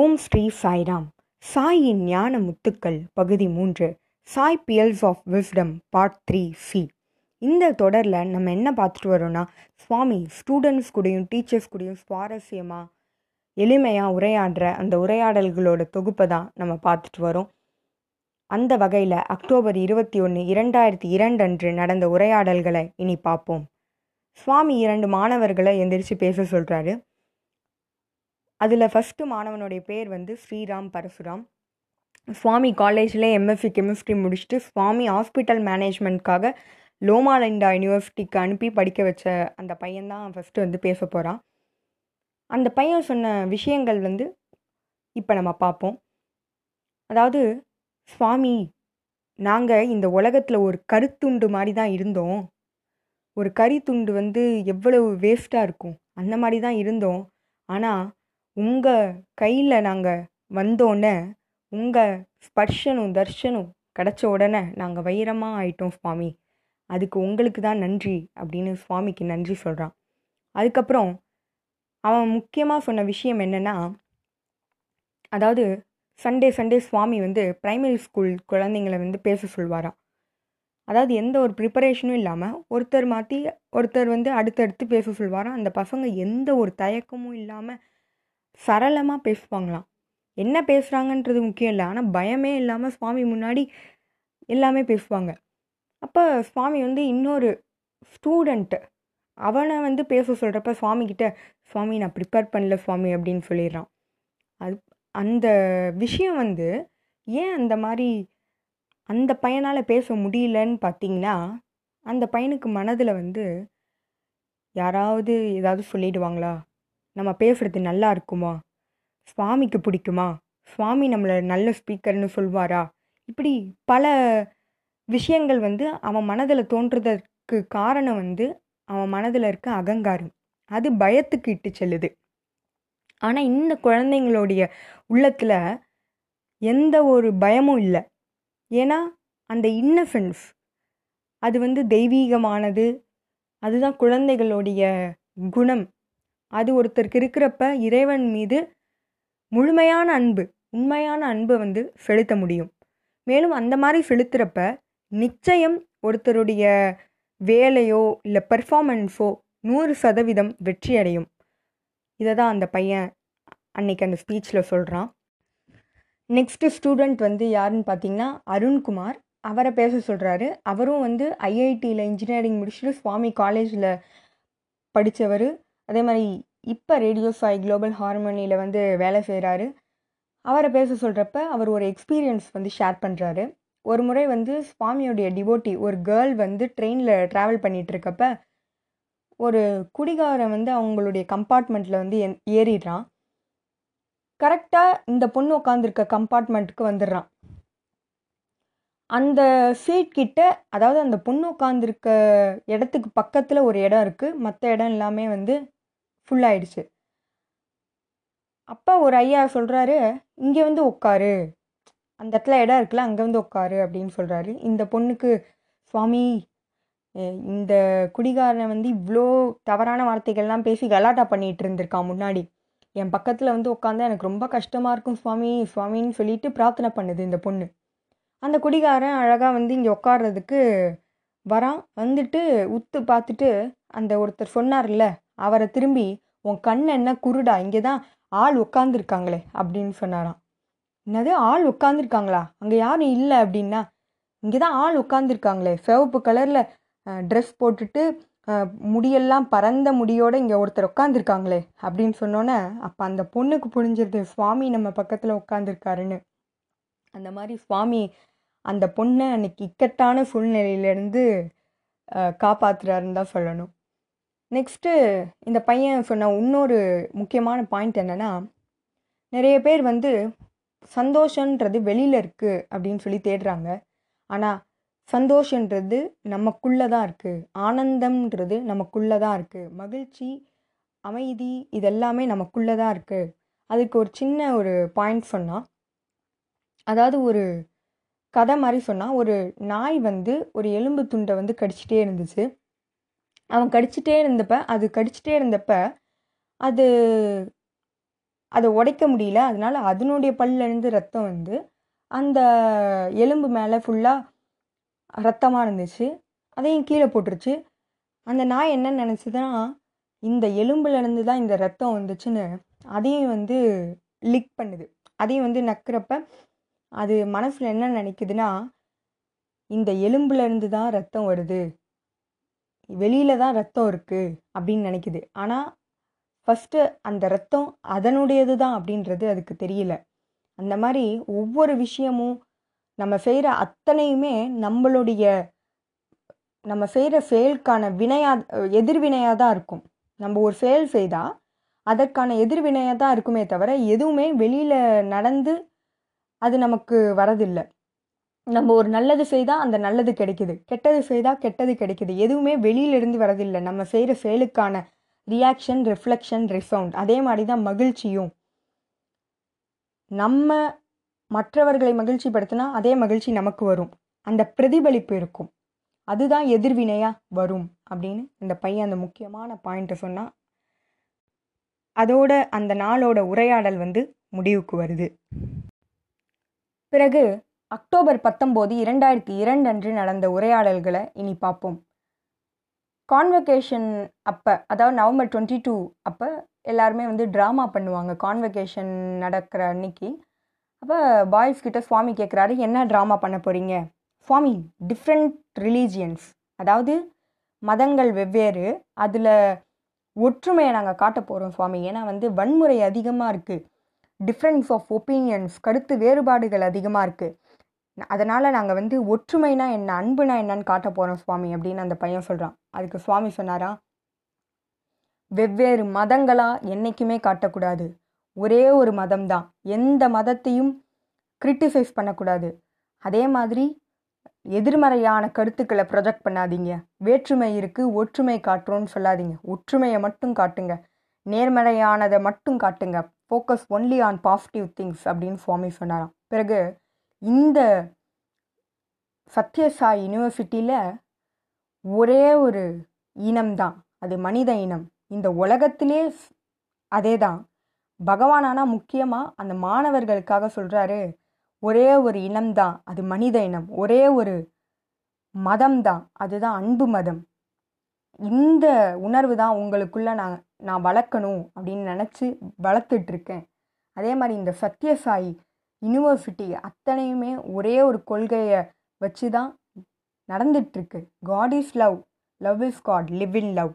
ஓம் ஸ்ரீ சாய்ராம். சாயின் ஞான முத்துக்கள் பகுதி மூன்று. Sai pearls of wisdom part three C. இந்த தொடரில் நம்ம என்ன பார்த்துட்டு வரோம்னா சுவாமி ஸ்டூடெண்ட்ஸ் கூடயும் டீச்சர்ஸ் கூடயும் சுவாரஸ்யமாக எளிமையாக உரையாடுற அந்த உரையாடல்களோட தொகுப்பை தான் நம்ம பார்த்துட்டு வரோம். அந்த வகையில் அக்டோபர் இருபத்தி ஒன்று இரண்டாயிரத்தி இரண்டு அன்று நடந்த உரையாடல்களை இனி பார்ப்போம். சுவாமி இரண்டு மாணவர்களை எந்திரிச்சு பேச சொல்கிறாரு அதில் ஃபஸ்ட்டு மாணவனுடைய பேர் வந்து ஸ்ரீராம் பரசுராம். சுவாமி காலேஜில் எம்எஸ்சி கெமிஸ்ட்ரி முடிச்சுட்டு சுவாமி ஹாஸ்பிட்டல் மேனேஜ்மெண்ட்காக லோமாலிண்டா யூனிவர்சிட்டிக்கு அனுப்பி படிக்க வச்ச அந்த பையன்தான் ஃபஸ்ட்டு வந்து பேச போகிறான் அந்த பையன் சொன்ன விஷயங்கள் வந்து இப்போ நம்ம பார்ப்போம். அதாவது சுவாமி நாங்கள் இந்த உலகத்தில் ஒரு கருத்துண்டு மாதிரி தான் இருந்தோம். ஒரு கறித்துண்டு வந்து எவ்வளவு வேஸ்ட்டாக இருக்கும். அந்த மாதிரி தான் இருந்தோம். ஆனால் உங்கள் கையில் நாங்கள் வந்தோடனே உங்கள் ஸ்பர்ஷனும் தர்ஷனும் கிடச்ச உடனே நாங்கள் வைரமாக ஆயிட்டோம் சுவாமி. அதுக்கு உங்களுக்கு தான் நன்றி அப்படின்னு சுவாமிக்கு நன்றி சொல்கிறான் அதுக்கப்புறம் அவன் முக்கியமாக சொன்ன விஷயம் என்னென்னா அதாவது சண்டே சண்டே சுவாமி வந்து ப்ரைமரி ஸ்கூல் குழந்தைங்களை வந்து பேச சொல்வாராம். அதாவது எந்த ஒரு ப்ரிப்பரேஷனும் இல்லாமல் ஒருத்தர் மாற்றி ஒருத்தர் வந்து அடுத்தடுத்து பேச சொல்வாராம். அந்த பசங்க எந்த ஒரு தயக்கமும் இல்லாமல் சரளமாக பேசுவாங்களாம். என்ன பேசுகிறாங்கன்றது முக்கியம் இல்லை. ஆனால் பயமே இல்லாமல் சுவாமி முன்னாடி எல்லாமே பேசுவாங்க. அப்போ சுவாமி வந்து இன்னொரு ஸ்டூடெண்ட்டு அவனை வந்து பேச சொல்கிறப்ப சுவாமிக்கிட்ட சுவாமி நான் ப்ரிப்பேர் பண்ணல சுவாமி அப்படின்னு சொல்லிடுறான். அது அந்த விஷயம் வந்து ஏன் அந்த மாதிரி அந்த பையனால் பேச முடியலன்னு பார்த்தீங்கன்னா அந்த பையனுக்கு மனதில் வந்து யாராவது ஏதாவது சொல்லிடுவாங்களா? நம்ம பேசுகிறது நல்லா இருக்குமா? சுவாமிக்கு பிடிக்குமா? சுவாமி நம்மளை நல்ல ஸ்பீக்கர்னு சொல்வாரா? இப்படி பல விஷயங்கள் வந்து அவன் மனதில் தோன்றுறதற்கு காரணம் வந்து அவன் மனதில் இருக்க அகங்காரம். அது பயத்துக்கு இட்டு செல்லுது. ஆனால் இந்த குழந்தைங்களுடைய உள்ளத்தில் எந்த ஒரு பயமும் இல்லை. ஏன்னா அந்த இன்னசென்ஸ் அது வந்து தெய்வீகமானது. அதுதான் குழந்தைகளுடைய குணம். அது ஒருத்தருக்கு இருக்கிறப்ப இறைவன் மீது முழுமையான அன்பு உண்மையான அன்பை வந்து செலுத்த முடியும். மேலும் அந்த மாதிரி செலுத்துகிறப்ப நிச்சயம் ஒருத்தருடைய வேலையோ இல்லை பெர்ஃபார்மன்ஸோ நூறு சதவீதம் வெற்றி அடையும். இதை தான் அந்த பையன் அன்னைக்கு அந்த ஸ்பீச்சில் சொல்கிறான் நெக்ஸ்ட்டு ஸ்டூடெண்ட் வந்து யாருன்னு பார்த்தீங்கன்னா அருண்குமார். அவரை பேச சொல்கிறாரு அவரும் வந்து ஐஐடியில் இன்ஜினியரிங் முடிச்சுட்டு சுவாமி காலேஜில் படித்தவர் அதே மாதிரி இப்போ ரேடியோ சாய் குளோபல் ஹார்மோனியில் வந்து வேலை செய்கிறாரு அவரை பேச சொல்கிறப்ப அவர் ஒரு எக்ஸ்பீரியன்ஸ் வந்து ஷேர் பண்ணுறாரு ஒரு முறை வந்து சுவாமியோடைய டிவோட்டி ஒரு கேர்ள் வந்து ட்ரெயினில் ட்ராவல் பண்ணிகிட்டு இருக்கப்ப ஒரு குடிகாரன் வந்து அவங்களுடைய கம்பார்ட்மெண்ட்டில் வந்து ஏறிடுறான். கரெக்டாக இந்த பொண்ணு உட்காந்துருக்க கம்பார்ட்மெண்ட்டுக்கு வந்துடுறான். அந்த சீட் கிட்ட அதாவது அந்த பொண்ணு உட்காந்துருக்க இடத்துக்கு பக்கத்தில் ஒரு இடம் இருக்குது மற்ற இடம் எல்லாமே வந்து ஃபுல்லாகிடுச்சு அப்போ ஒரு ஐயா சொல்கிறாரு இங்கே வந்து உட்காரு அந்த இடத்துல இடம் இருக்குல்ல அங்கே வந்து உட்காரு அப்படின்னு சொல்கிறாரு இந்த பொண்ணுக்கு சுவாமி இந்த குடிகாரனை வந்து இவ்வளோ தவறான வார்த்தைகள்லாம் பேசி கலாட்டா பண்ணிகிட்டு இருந்திருக்கான் முன்னாடி. என் பக்கத்தில் வந்து உட்காந்தா எனக்கு ரொம்ப கஷ்டமாக இருக்கும் சுவாமி சுவாமின்னு சொல்லிட்டு பிரார்த்தனை பண்ணுது இந்த பொண்ணு. அந்த குடிகாரன் அழகாக வந்து இங்கே உட்கார்றதுக்கு வரான். வந்துட்டு உத்து பார்த்துட்டு அந்த ஒருத்தர் சொன்னார்ல அவரை திரும்பி உன் கண் என்ன? குருடா இங்கே தான் ஆள் உட்காந்துருக்காங்களே அப்படின்னு சொன்னாராம். என்னது? ஆள் உட்காந்துருக்காங்களா அங்கே யாரும் இல்லை அப்படின்னா? இங்கே தான் ஆள் உட்காந்துருக்காங்களே சிவப்பு கலரில் ட்ரெஸ் போட்டுட்டு முடியெல்லாம் பறந்த முடியோடு இங்கே ஒருத்தர் உட்காந்துருக்காங்களே அப்படின்னு சொன்னோன்னே அப்போ அந்த பொண்ணுக்கு புரிஞ்சிருது சுவாமி நம்ம பக்கத்தில் உட்காந்துருக்காருன்னு அந்த மாதிரி சுவாமி அந்த பொண்ணை அன்னைக்கு இக்கட்டான சூழ்நிலையிலேருந்து காப்பாற்றுறாருன்னு தான் சொல்லணும். நெக்ஸ்ட்டு இந்த பையன் சொன்ன இன்னொரு முக்கியமான பாயிண்ட் என்னென்னா நிறைய பேர் வந்து சந்தோஷன்றது வெளியில் இருக்குது அப்படின்னு சொல்லி தேடுறாங்க. ஆனால் சந்தோஷன்றது நமக்குள்ளே தான் இருக்குது ஆனந்தம்ன்றது நமக்குள்ளே தான் இருக்குது மகிழ்ச்சி அமைதி இதெல்லாமே நமக்குள்ளே தான் இருக்குது அதுக்கு ஒரு சின்ன ஒரு பாயிண்ட் சொன்னால் அதாவது ஒரு கதை மாதிரி சொன்னால் ஒரு நாய் வந்து ஒரு எலும்பு துண்டை வந்து கடிச்சிட்டே இருந்துச்சு. அவன் கடிச்சிட்டே இருந்தப்ப அது கடிச்சிட்டே இருந்தப்ப அது அதை உடைக்க முடியல. அதனால அதனுடைய பல்லிருந்து ரத்தம் வந்து அந்த எலும்பு மேலே ஃபுல்லாக ரத்தமாக இருந்துச்சு. அதையும் கீழே போட்டுருச்சு. அந்த நாய் என்ன நினச்சிதுன்னா இந்த எலும்புலேருந்து தான் இந்த ரத்தம் வந்துச்சுன்னு அதையும் வந்து லிக் பண்ணுது. அதையும் வந்து நக்கிறப்ப அது மனசில் என்ன நினைக்குதுன்னா இந்த எலும்புலேருந்து தான் ரத்தம் வருது. வெளியில் தான் ரத்தம் இருக்குது அப்படின்னு நினைக்குது. ஆனால் ஃபஸ்ட்டு அந்த ரத்தம் அதனுடையது தான் அப்படின்றது அதுக்கு தெரியல. அந்த மாதிரி ஒவ்வொரு விஷயமும் நம்ம செய்கிற அத்தனையுமே நம்மளுடைய நம்ம செய்கிற செயலுக்கான வினையா எதிர்வினையாக தான் இருக்கும். நம்ம ஒரு செயல் செய்தால் அதற்கான எதிர்வினையாக தான் இருக்குமே தவிர எதுவுமே வெளியில் நடந்து அது நமக்கு வரதில்லை. நம்ம ஒரு நல்லது செய்தால் அந்த நல்லது கிடைக்குது. கெட்டது செய்தால் கெட்டது கிடைக்குது. எதுவுமே வெளியிலிருந்து வரதில்லை. நம்ம செய்கிற செயலுக்கான ரியாக்ஷன் ரிஃப்ளெக்ஷன் ரிசவுண்ட் அதே மாதிரி தான் மகிழ்ச்சியும். நம்ம மற்றவர்களை மகிழ்ச்சி படுத்தினா அதே மகிழ்ச்சி நமக்கு வரும். அந்த பிரதிபலிப்பு இருக்கும். அதுதான் எதிர்வினையாக வரும் அப்படின்னு இந்த பையன் அந்த முக்கியமான பாயிண்ட்டை சொன்னால் அதோட அந்த நாளோட உரையாடல் வந்து முடிவுக்கு வருது. பிறகு அக்டோபர் பத்தொம்போது இரண்டாயிரத்தி இரண்டு அன்று நடந்த உரையாடல்களை இனி பார்ப்போம். கான்வெகேஷன் அப்போ அதாவது நவம்பர் டுவெண்ட்டி டூ அப்போ எல்லாருமே வந்து ட்ராமா பண்ணுவாங்க. கான்வெகேஷன் நடக்கிற அன்னைக்கு. அப்போ பாய்ஸ் கிட்ட சுவாமி கேட்குறாரு என்ன ட்ராமா பண்ண போகிறீங்க சுவாமி டிஃப்ரெண்ட் ரிலீஜியன்ஸ் அதாவது மதங்கள் வெவ்வேறு. அதில் ஒற்றுமையை நாங்கள் காட்ட போகிறோம் சுவாமி. ஏன்னா வந்து வன்முறை அதிகமாக இருக்குது டிஃப்ரென்ஸ் ஆஃப் ஒப்பீனியன்ஸ் கருத்து வேறுபாடுகள் அதிகமாக இருக்குது அதனால் நாங்கள் வந்து ஒற்றுமைனா என்ன அன்புனா என்னன்னு காட்ட போகிறோம் சுவாமி அப்படின்னு அந்த பையன் சொல்கிறான் அதுக்கு சுவாமி சொன்னாரா? வெவ்வேறு மதங்களாக என்றைக்குமே காட்டக்கூடாது. ஒரே ஒரு மதம் தான் எந்த மதத்தையும் கிரிட்டிசைஸ் பண்ணக்கூடாது. அதே மாதிரி எதிர்மறையான கருத்துக்களை ப்ரொஜெக்ட் பண்ணாதீங்க. வேற்றுமை இருக்குது ஒற்றுமை காட்டுறோன்னு சொல்லாதீங்க. ஒற்றுமையை மட்டும் காட்டுங்க. நேர்மறையானதை மட்டும் காட்டுங்க. Focus only on positive things அப்படின்னு சுவாமி சொன்னாராம். பிறகு இந்த சத்யசாய் யூனிவர்சிட்டியில் ஒரே ஒரு இனம்தான். அது மனித இனம். இந்த உலகத்திலே அதே தான் பகவானானா முக்கியமாக அந்த மாணவர்களுக்காக சொல்கிறாரு ஒரே ஒரு இனம்தான். அது மனித இனம். ஒரே ஒரு மதம் தான் அதுதான் அன்பு மதம். இந்த உணர்வு தான் உங்களுக்குள்ளே நான் நான் வளர்க்கணும் அப்படின்னு நினச்சி வளர்த்துட்ருக்கேன் அதே மாதிரி இந்த சத்யசாயி யூனிவர்சிட்டி அத்தனையுமே ஒரே ஒரு கொள்கையை வச்சு தான் நடந்துட்டுருக்கு. God is love love is God live in love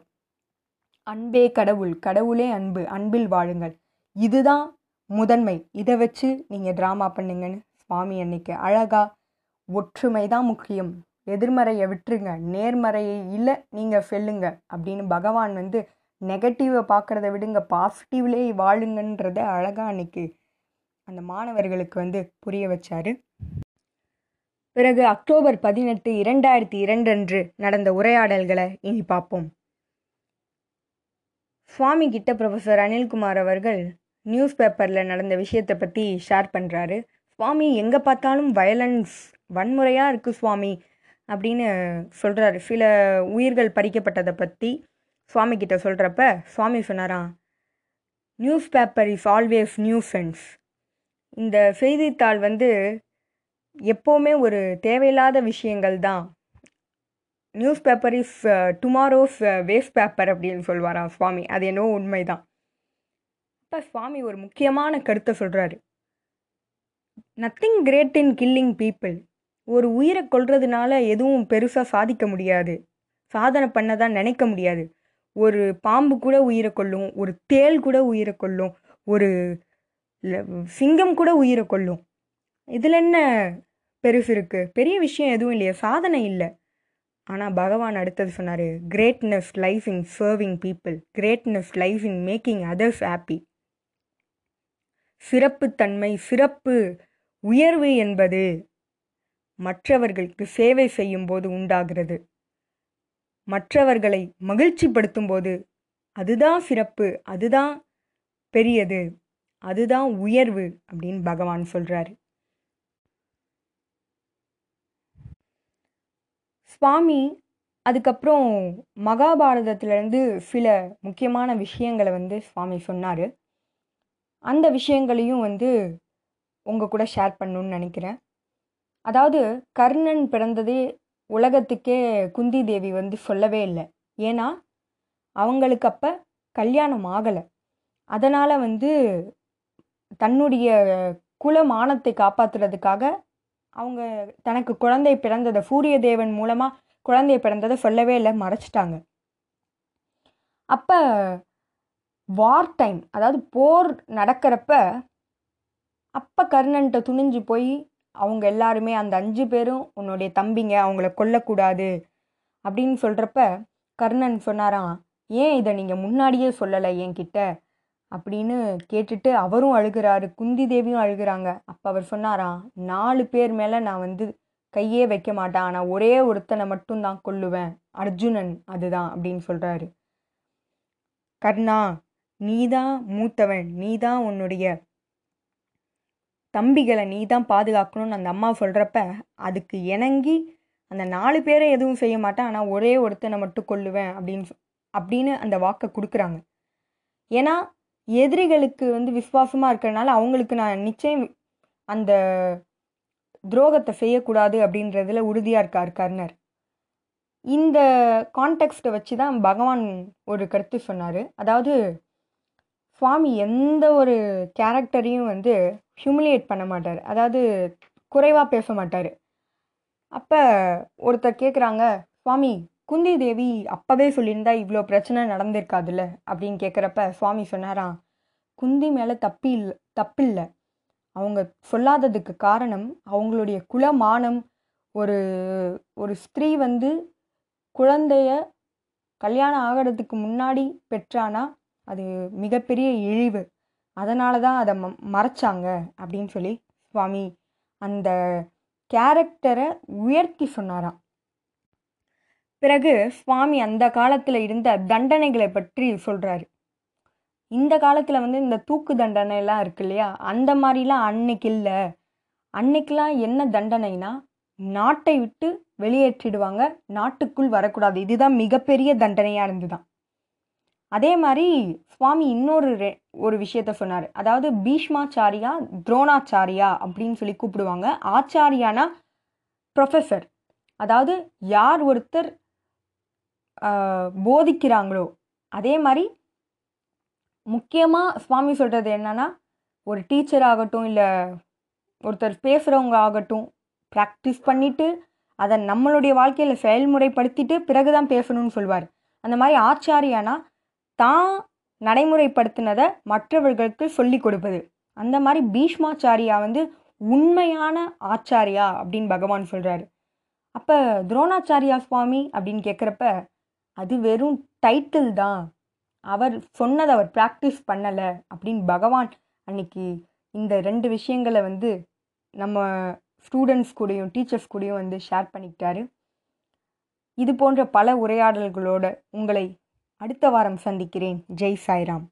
அன்பே கடவுள். கடவுளே அன்பு. அன்பில் வாழுங்கள். இதுதான் முதன்மை. இதை வச்சு நீங்கள் ட்ராமா பண்ணுங்கன்னு சுவாமி அன்னைக்கு அழகாக ஒற்றுமை தான் முக்கியம். எதிர்மறையை விட்டுருங்க. நேர்மறையை இல்லை நீங்கள் செல்லுங்க அப்படின்னு பகவான் வந்து நெகட்டிவை பார்க்குறத விடுங்க. பாசிட்டிவ்லே வாழுங்கன்றத அழகாக அன்னைக்கு அந்த மாணவர்களுக்கு வந்து புரிய வச்சாரு. பிறகு அக்டோபர் பதினெட்டு இரண்டாயிரத்தி இரண்டு அன்று நடந்த உரையாடல்களை இனி பார்ப்போம். சுவாமி கிட்ட ப்ரொஃபஸர் அனில்குமார் அவர்கள் நியூஸ் பேப்பரில் நடந்த விஷயத்தை பற்றி ஷேர் பண்ணுறாரு சுவாமி எங்கே பார்த்தாலும் வயலன்ஸ் வன்முறையாக இருக்குது சுவாமி அப்படின்னு சொல்கிறாரு சில உயிர்கள் பறிக்கப்பட்டதை பற்றி சுவாமி கிட்ட சொல்கிறப்ப சுவாமி சொன்னாராம் news paper is always nuisance இந்த செய்தித்தாள் வந்து எப்போவுமே ஒரு தேவையில்லாத விஷயங்கள் தான். News paper is tomorrow's waste paper அப்படின்னு சொல்லுவாராம் சுவாமி. அது என்னவோ உண்மைதான். இப்போ சுவாமி ஒரு முக்கியமான கருத்தை சொல்கிறாரு nothing great in killing people ஒரு உயிரை கொள்றதுனால எதுவும் பெருசாக சாதிக்க முடியாது. சாதனை பண்ண தான் நினைக்க முடியாது. ஒரு பாம்பு கூட உயிரை கொள்ளும் ஒரு தேள் கூட உயிரை கொள்ளும் ஒரு சிங்கம் கூட உயிரை கொள்ளும் இதில் என்ன பெருசு இருக்குது பெரிய விஷயம் எதுவும் இல்லையா சாதனை இல்லை. ஆனால் பகவான் அடுத்தது சொன்னார் greatness life in serving people greatness life in making others happy சிறப்புத்தன்மை சிறப்பு உயர்வு என்பது மற்றவர்களுக்கு சேவை செய்யும் போது உண்டாகிறது. மற்றவர்களை மகிழ்ச்சிப்படுத்தும் போது அதுதான் சிறப்பு அதுதான் பெரியது. அதுதான் உயர்வு அப்படின்னு பகவான் சொல்கிறாரு சுவாமி அதுக்கப்புறம் மகாபாரதத்துலேருந்து சில முக்கியமான விஷயங்களை வந்து சுவாமி சொன்னார். அந்த விஷயங்களையும் வந்து உங்கள் கூட ஷேர் பண்ணணும்னு நினைக்கிறேன். அதாவது கர்ணன் பிறந்ததே உலகத்துக்கே குந்தி தேவி வந்து சொல்லவே இல்லை. ஏன்னா அவங்களுக்கு அப்போ கல்யாணம் ஆகலை. அதனால் வந்து தன்னுடைய குல மானத்தை காப்பாற்றுறதுக்காக அவங்க தனக்கு குழந்தை பிறந்ததை சூரிய தேவன் மூலமாக குழந்தை பிறந்ததை சொல்லவே இல்லை மறைச்சிட்டாங்க. அப்போ வார் டைம் அதாவது போர் நடக்கிறப்ப அப்போ கர்ணன்ட்ட துணிஞ்சு போய் அவங்க எல்லாருமே அந்த அஞ்சு பேரும் உன்னுடைய தம்பிங்க அவங்கள கொல்லக்கூடாது அப்படின்னு சொல்கிறப்ப கர்ணன் சொன்னாராம் ஏன் இதை நீங்கள் முன்னாடியே சொல்லலை என்கிட்ட? அப்படின்னு கேட்டுட்டு அவரும் அழுகிறாரு. குந்தி தேவியும் அழுகிறாங்க. அப்போ அவர் சொன்னாராம் நாலு பேர் மேலே நான் வந்து கையே வைக்க மாட்டேன். ஆனால் ஒரே ஒருத்தனை மட்டும்தான் கொல்லுவேன். அர்ஜுனன் அதுதான் அப்படின்னு சொல்கிறாரு கர்ணா நீதான் மூத்தவன். நீதான் உன்னுடைய தம்பிகளை நீ தான் பாதுகாக்கணும்னு அந்த அம்மா சொல்கிறப்ப அதுக்கு இணங்கி அந்த நாலு பேரை எதுவும் செய்ய மாட்டேன். ஆனால் ஒரே ஒருத்தனை மட்டும் கொல்லுவேன் அப்படின்னு அப்படின்னு அந்த வாக்கை கொடுக்குறாங்க. ஏன்னா எதிரிகளுக்கு வந்து விசுவாசமாக இருக்கிறனால அவங்களுக்கு நான் நிச்சயம் அந்த துரோகத்தை செய்யக்கூடாது அப்படின்றதுல உறுதியாக இருக்கார் கர்ணர். இந்த கான்டெக்ஸ்ட்டை வச்சு தான் பகவான் ஒரு கருத்து சொன்னார். அதாவது சுவாமி எந்த ஒரு கேரக்டரையும் வந்து ஹியூமிலியேட் பண்ண மாட்டார். அதாவது குறைவாக பேச மாட்டார். அப்போ ஒருத்தர் கேட்குறாங்க சுவாமி குந்தி தேவி அப்போவே சொல்லியிருந்தா இவ்வளோ பிரச்சனை நடந்திருக்காதுல்ல அப்படின்னு கேட்குறப்ப சுவாமி சொன்னாராம் குந்தி மேலே தப்பி இல்லை தப்பில்லை. அவங்க சொல்லாததுக்கு காரணம் அவங்களுடைய குலமானம். ஒரு ஒரு ஸ்திரீ வந்து குழந்தைய கல்யாணம் ஆகிறதுக்கு முன்னாடி பெற்றானா அது மிகப்பெரிய இழிவு. அதனால தான் அதை ம மறைச்சாங்க அப்படின்னு சொல்லி சுவாமி அந்த கேரக்டரை உயர்த்தி சொன்னாராம். பிறகு சுவாமி அந்த காலத்தில் இருந்த தண்டனைகளை பற்றி சொல்கிறாரு இந்த காலத்தில் வந்து இந்த தூக்கு தண்டனைலாம் இருக்கு இல்லையா? அந்த மாதிரிலாம் அன்னைக்கு இல்லை. அன்னைக்கெலாம் என்ன தண்டனைனா நாட்டை விட்டு வெளியேற்றிடுவாங்க. நாட்டுக்குள் வரக்கூடாது. இதுதான் மிகப்பெரிய தண்டனையாக இருந்துதான். அதே மாதிரி சுவாமி இன்னொரு ரெ- ஒரு விஷயத்த சொன்னார். அதாவது பீஷ்மாச்சாரியா துரோணாச்சாரியா அப்படின்னு சொல்லி கூப்பிடுவாங்க. ஆச்சாரியானா ப்ரொஃபஸர் அதாவது யார் ஒருத்தர் போதிக்கிறாங்களோ? அதே மாதிரி முக்கியமாக சுவாமி சொல்கிறது என்னென்னா ஒரு டீச்சர் ஆகட்டும் இல்லை ஒருத்தர் பேசுகிறவங்க ஆகட்டும் ப்ராக்டிஸ் பண்ணிவிட்டு அதை நம்மளுடைய வாழ்க்கையில் செயல்முறைப்படுத்திட்டு பிறகு தான் பேசணும்னு சொல்வார். அந்த மாதிரி ஆச்சாரியானா தான் நடைமுறைப்படுத்தினதை மற்றவர்களுக்கு சொல்லி கொடுப்பது. அந்த மாதிரி பீஷ்மாச்சாரியா வந்து உண்மையான ஆச்சாரியா அப்படின்னு பகவான் சொல்கிறாரு அப்போ துரோணாச்சாரியா சுவாமி அப்படின்னு கேட்குறப்ப அது வெறும் டைட்டில் தான். அவர் சொன்னதை அவர் ப்ராக்டிஸ் பண்ணலை அப்படின்னு பகவான் அன்னைக்கு இந்த ரெண்டு விஷயங்களை வந்து நம்ம ஸ்டூடெண்ட்ஸ் கூடயும் டீச்சர்ஸ் கூடயும் வந்து ஷேர் பண்ணிக்கிட்டாரு. இது போன்ற பல உரையாடல்களோடு உங்களை அடுத்த வாரம் சந்திக்கிறேன். ஜெய் சாய்ராம்.